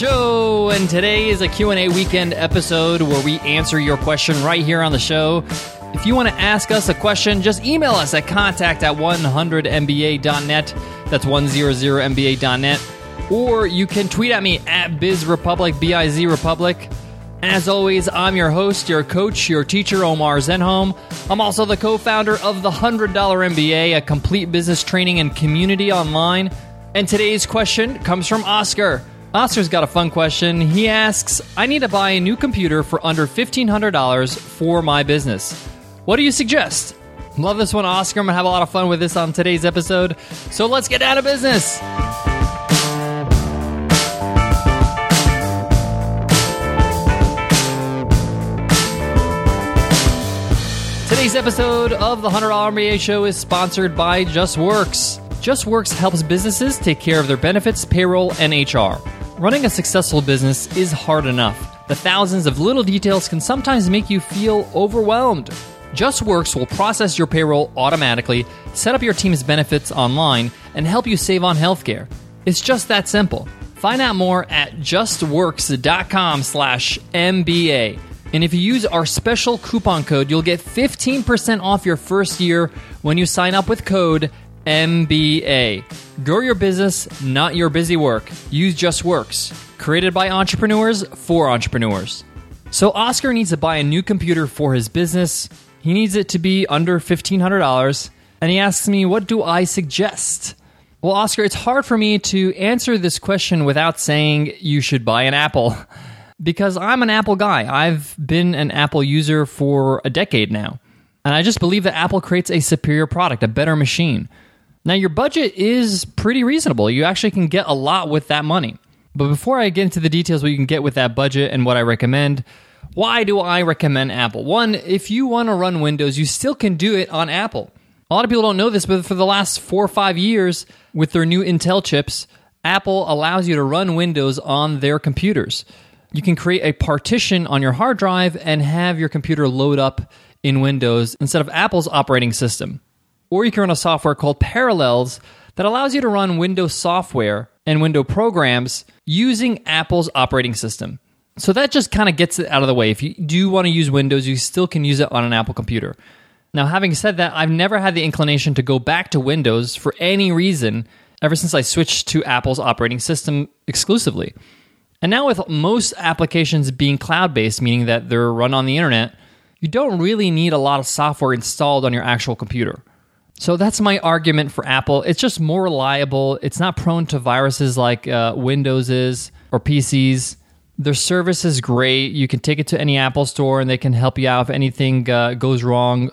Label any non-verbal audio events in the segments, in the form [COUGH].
Show, and today is a Q&A weekend episode where we answer your question right here on the show. If you want to ask us a question, just email us at contact at 100mba.net. That's 100mba.net. Or you can tweet at me at BizRepublic, B-I-Z Republic. As always, I'm your host, your coach, your teacher, Omar Zenhom. I'm also the co-founder of the $100 MBA, a complete business training and community online. And today's question comes from Oscar. Oscar's got a fun question. He asks, I need to buy a new computer for under $1,500 for my business. What do you suggest? Love this one, Oscar. I'm going to have a lot of fun with this on today's episode. So let's get out of business. Today's episode of the $100 MBA show is sponsored by JustWorks. JustWorks helps businesses take care of their benefits, payroll, and HR. Running a successful business is hard enough. The thousands of little details can sometimes make you feel overwhelmed. JustWorks will process your payroll automatically, set up your team's benefits online, and help you save on healthcare. It's just that simple. Find out more at justworks.com/mba. And if you use our special coupon code, you'll get 15% off your first year when you sign up with code MBA. Grow your business, not your busy work. Use Just Works, Created by entrepreneurs for entrepreneurs. So Oscar needs to buy a new computer for his business. He needs it to be under $1500 and he asks me, "What do I suggest?" Well, Oscar, it's hard for me to answer this question without saying you should buy an Apple. [LAUGHS] because I'm an Apple guy. I've been an Apple user for a decade now. And I just believe that Apple creates a superior product, a better machine. Now, your budget is pretty reasonable. You actually can get a lot with that money. But before I get into the details what you can get with that budget and what I recommend, why do I recommend Apple? One, if you want to run Windows, you still can do it on Apple. A lot of people don't know this, but for the last four or five years, with their new Intel chips, Apple allows you to run Windows on their computers you can create a partition on your hard drive and have your computer load up in Windows instead of Apple's operating system. Or you can run a software called Parallels that allows you to run Windows software and Windows programs using Apple's operating system. So that just kind of gets it out of the way. If you do want to use Windows, you still can use it on an Apple computer. Now, having said that, I've never had the inclination to go back to Windows for any reason ever since I switched to Apple's operating system exclusively. And now, with most applications being cloud based, meaning that they're run on the internet, you don't really need a lot of software installed on your actual computer. So that's my argument for Apple. It's just more reliable. It's not prone to viruses like uh, Windows is or PCs. Their service is great. You can take it to any Apple store and they can help you out if anything uh, goes wrong,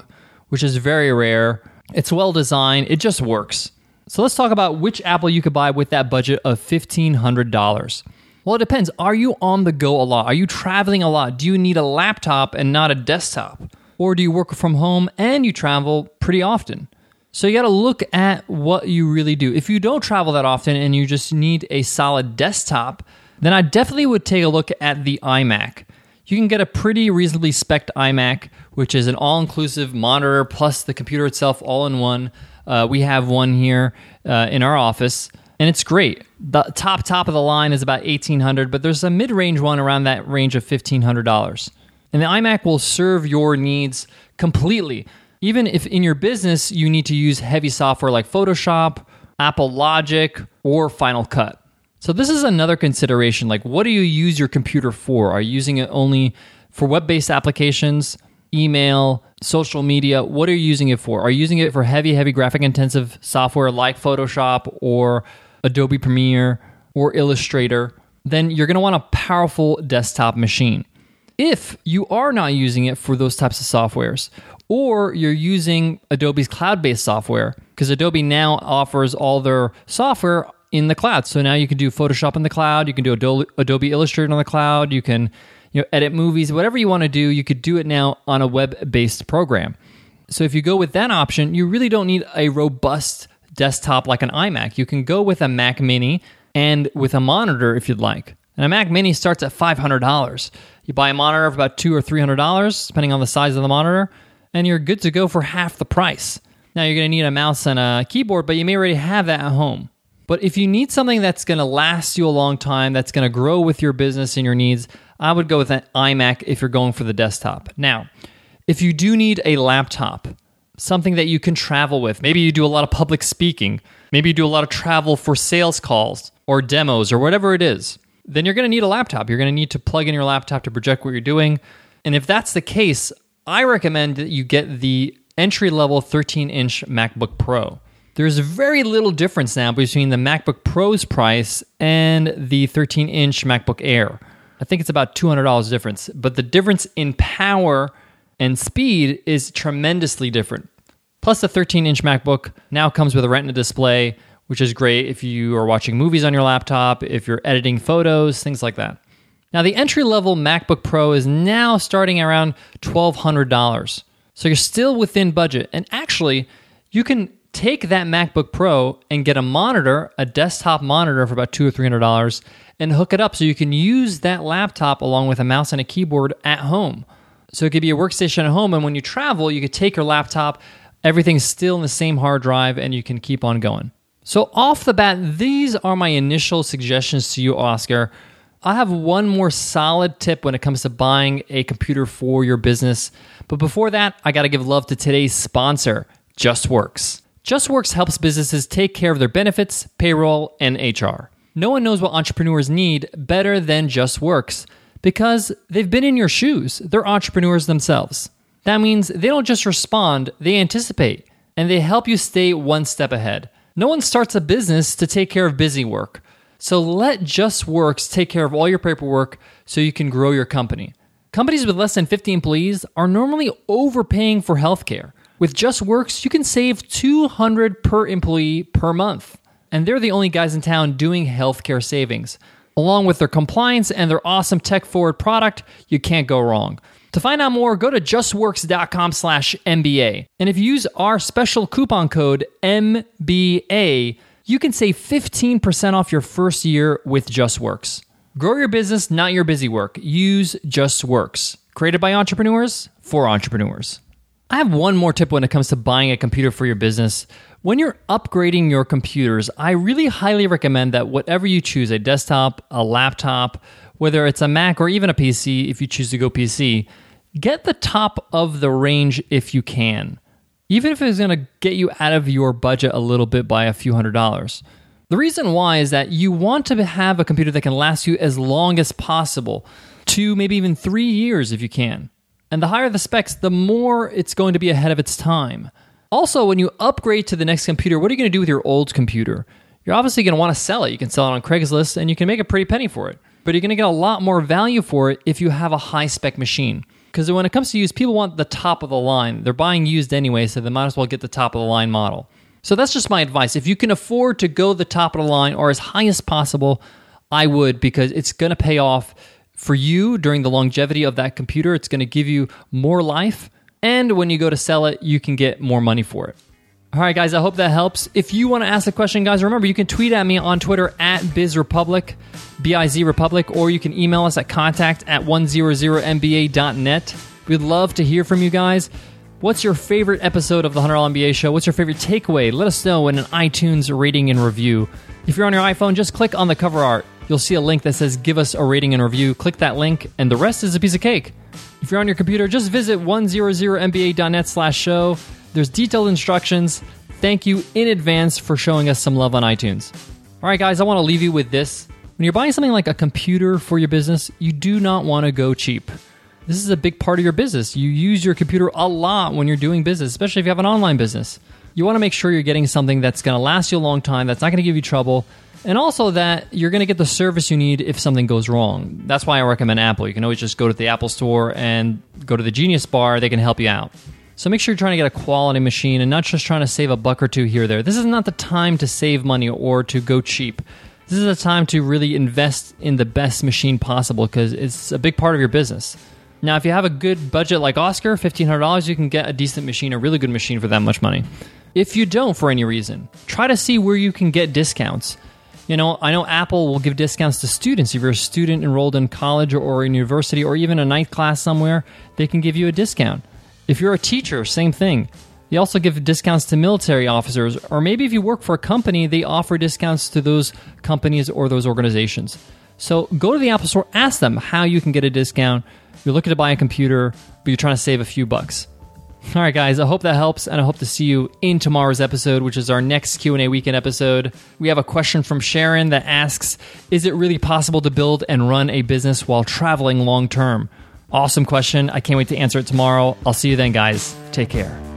which is very rare. It's well designed, it just works. So let's talk about which Apple you could buy with that budget of $1,500. Well, it depends. Are you on the go a lot? Are you traveling a lot? Do you need a laptop and not a desktop? Or do you work from home and you travel pretty often? So you got to look at what you really do. If you don't travel that often and you just need a solid desktop, then I definitely would take a look at the iMac. You can get a pretty reasonably spec iMac, which is an all inclusive monitor plus the computer itself all in one. Uh, we have one here uh, in our office and it's great. The top top of the line is about eighteen hundred, but there's a mid range one around that range of fifteen hundred dollars. And the iMac will serve your needs completely. Even if in your business you need to use heavy software like Photoshop, Apple Logic, or Final Cut. So this is another consideration. Like, what do you use your computer for? Are you using it only for web-based applications, email, social media? What are you using it for? Are you using it for heavy, heavy graphic intensive software like Photoshop or Adobe Premiere, or Illustrator, then you're going to want a powerful desktop machine. If you are not using it for those types of softwares, or you're using Adobe's cloud based software, because Adobe now offers all their software in the cloud. So now you can do Photoshop in the cloud, you can do Adobe Illustrator on the cloud, you can you know, edit movies, whatever you want to do, you could do it now on a web based program. So if you go with that option, you really don't need a robust desktop like an iMac. You can go with a Mac Mini and with a monitor if you'd like. And a Mac Mini starts at $500. You buy a monitor for about two or $300, depending on the size of the monitor, and you're good to go for half the price. Now, you're going to need a mouse and a keyboard, but you may already have that at home. But if you need something that's going to last you a long time, that's going to grow with your business and your needs, I would go with an iMac if you're going for the desktop. Now, if you do need a laptop, something that you can travel with, maybe you do a lot of public speaking, maybe you do a lot of travel for sales calls or demos or whatever it is, then you're going to need a laptop. You're going to need to plug in your laptop to project what you're doing. And if that's the case, I recommend that you get the entry level 13 inch MacBook Pro. There's very little difference now between the MacBook Pro's price and the 13 inch MacBook Air. I think it's about $200 difference, but the difference in power and speed is tremendously different. Plus, the 13 inch MacBook now comes with a Retina display, which is great if you are watching movies on your laptop, if you're editing photos, things like that. Now, the entry level MacBook Pro is now starting around $1,200. So you're still within budget. And actually, you can take that MacBook Pro and get a monitor, a desktop monitor for about two or three hundred dollars, and hook it up so you can use that laptop along with a mouse and a keyboard at home. So it could be a workstation at home, and when you travel, you could take your laptop, everything's still in the same hard drive, and you can keep on going. So off the bat, these are my initial suggestions to you, Oscar. I have one more solid tip when it comes to buying a computer for your business. But before that, I got to give love to today's sponsor, JustWorks. JustWorks helps businesses take care of their benefits, payroll, and HR. No one knows what entrepreneurs need better than JustWorks because they've been in your shoes. They're entrepreneurs themselves. That means they don't just respond, they anticipate, and they help you stay one step ahead. No one starts a business to take care of busy work. So let Just Works take care of all your paperwork so you can grow your company. Companies with less than 50 employees are normally overpaying for healthcare. With Just Works, you can save 200 per employee per month. And they're the only guys in town doing healthcare savings. Along with their compliance and their awesome tech-forward product, you can't go wrong. To find out more, go to justworks.com slash MBA. And if you use our special coupon code MBA, you can save 15% off your first year with JustWorks. Grow your business, not your busy work. Use JustWorks. Created by entrepreneurs for entrepreneurs. I have one more tip when it comes to buying a computer for your business. When you're upgrading your computers, I really highly recommend that whatever you choose a desktop, a laptop, whether it's a Mac or even a PC, if you choose to go PC get the top of the range if you can, even if it's going to get you out of your budget a little bit by a few hundred dollars. The reason why is that you want to have a computer that can last you as long as possible, two, maybe even three years if you can. And the higher the specs, the more it's going to be ahead of its time. Also, when you upgrade to the next computer, what are you going to do with your old computer? You're obviously going to want to sell it. You can sell it on Craigslist and you can make a pretty penny for it. But you're going to get a lot more value for it if you have a high spec machine. Because when it comes to used, people want the top of the line. They're buying used anyway, so they might as well get the top of the line model. So that's just my advice. If you can afford to go the top of the line or as high as possible, I would because it's going to pay off for you during the longevity of that computer. It's going to give you more life. And when you go to sell it, you can get more money for it. All right, guys, I hope that helps. If you want to ask a question, guys, remember you can tweet at me on Twitter at BizRepublic, B I Z Republic, or you can email us at contact at 100mba.net. We'd love to hear from you guys. What's your favorite episode of the $100 MBA show? What's your favorite takeaway? Let us know in an iTunes rating and review. If you're on your iPhone, just click on the cover art you'll see a link that says give us a rating and review. Click that link, and the rest is a piece of cake. If you're on your computer, just visit 100mba.net slash show. There's detailed instructions. Thank you in advance for showing us some love on iTunes. All right, guys, I want to leave you with this. When you're buying something like a computer for your business, you do not want to go cheap. This is a big part of your business. You use your computer a lot when you're doing business, especially if you have an online business. You want to make sure you're getting something that's going to last you a long time, that's not going to give you trouble, and also that you're going to get the service you need if something goes wrong. That's why I recommend Apple. You can always just go to the Apple store and go to the Genius Bar, they can help you out. So make sure you're trying to get a quality machine and not just trying to save a buck or two here or there. This is not the time to save money or to go cheap. This is the time to really invest in the best machine possible because it's a big part of your business. Now, if you have a good budget like Oscar, $1,500, you can get a decent machine, a really good machine for that much money. If you don't, for any reason, try to see where you can get discounts. You know, I know Apple will give discounts to students. If you're a student enrolled in college or in university or even a night class somewhere, they can give you a discount. If you're a teacher, same thing. They also give discounts to military officers, or maybe if you work for a company, they offer discounts to those companies or those organizations. So go to the Apple Store, ask them how you can get a discount. You're looking to buy a computer, but you're trying to save a few bucks. All right, guys. I hope that helps, and I hope to see you in tomorrow's episode, which is our next Q and A weekend episode. We have a question from Sharon that asks: Is it really possible to build and run a business while traveling long term? Awesome question. I can't wait to answer it tomorrow. I'll see you then, guys. Take care.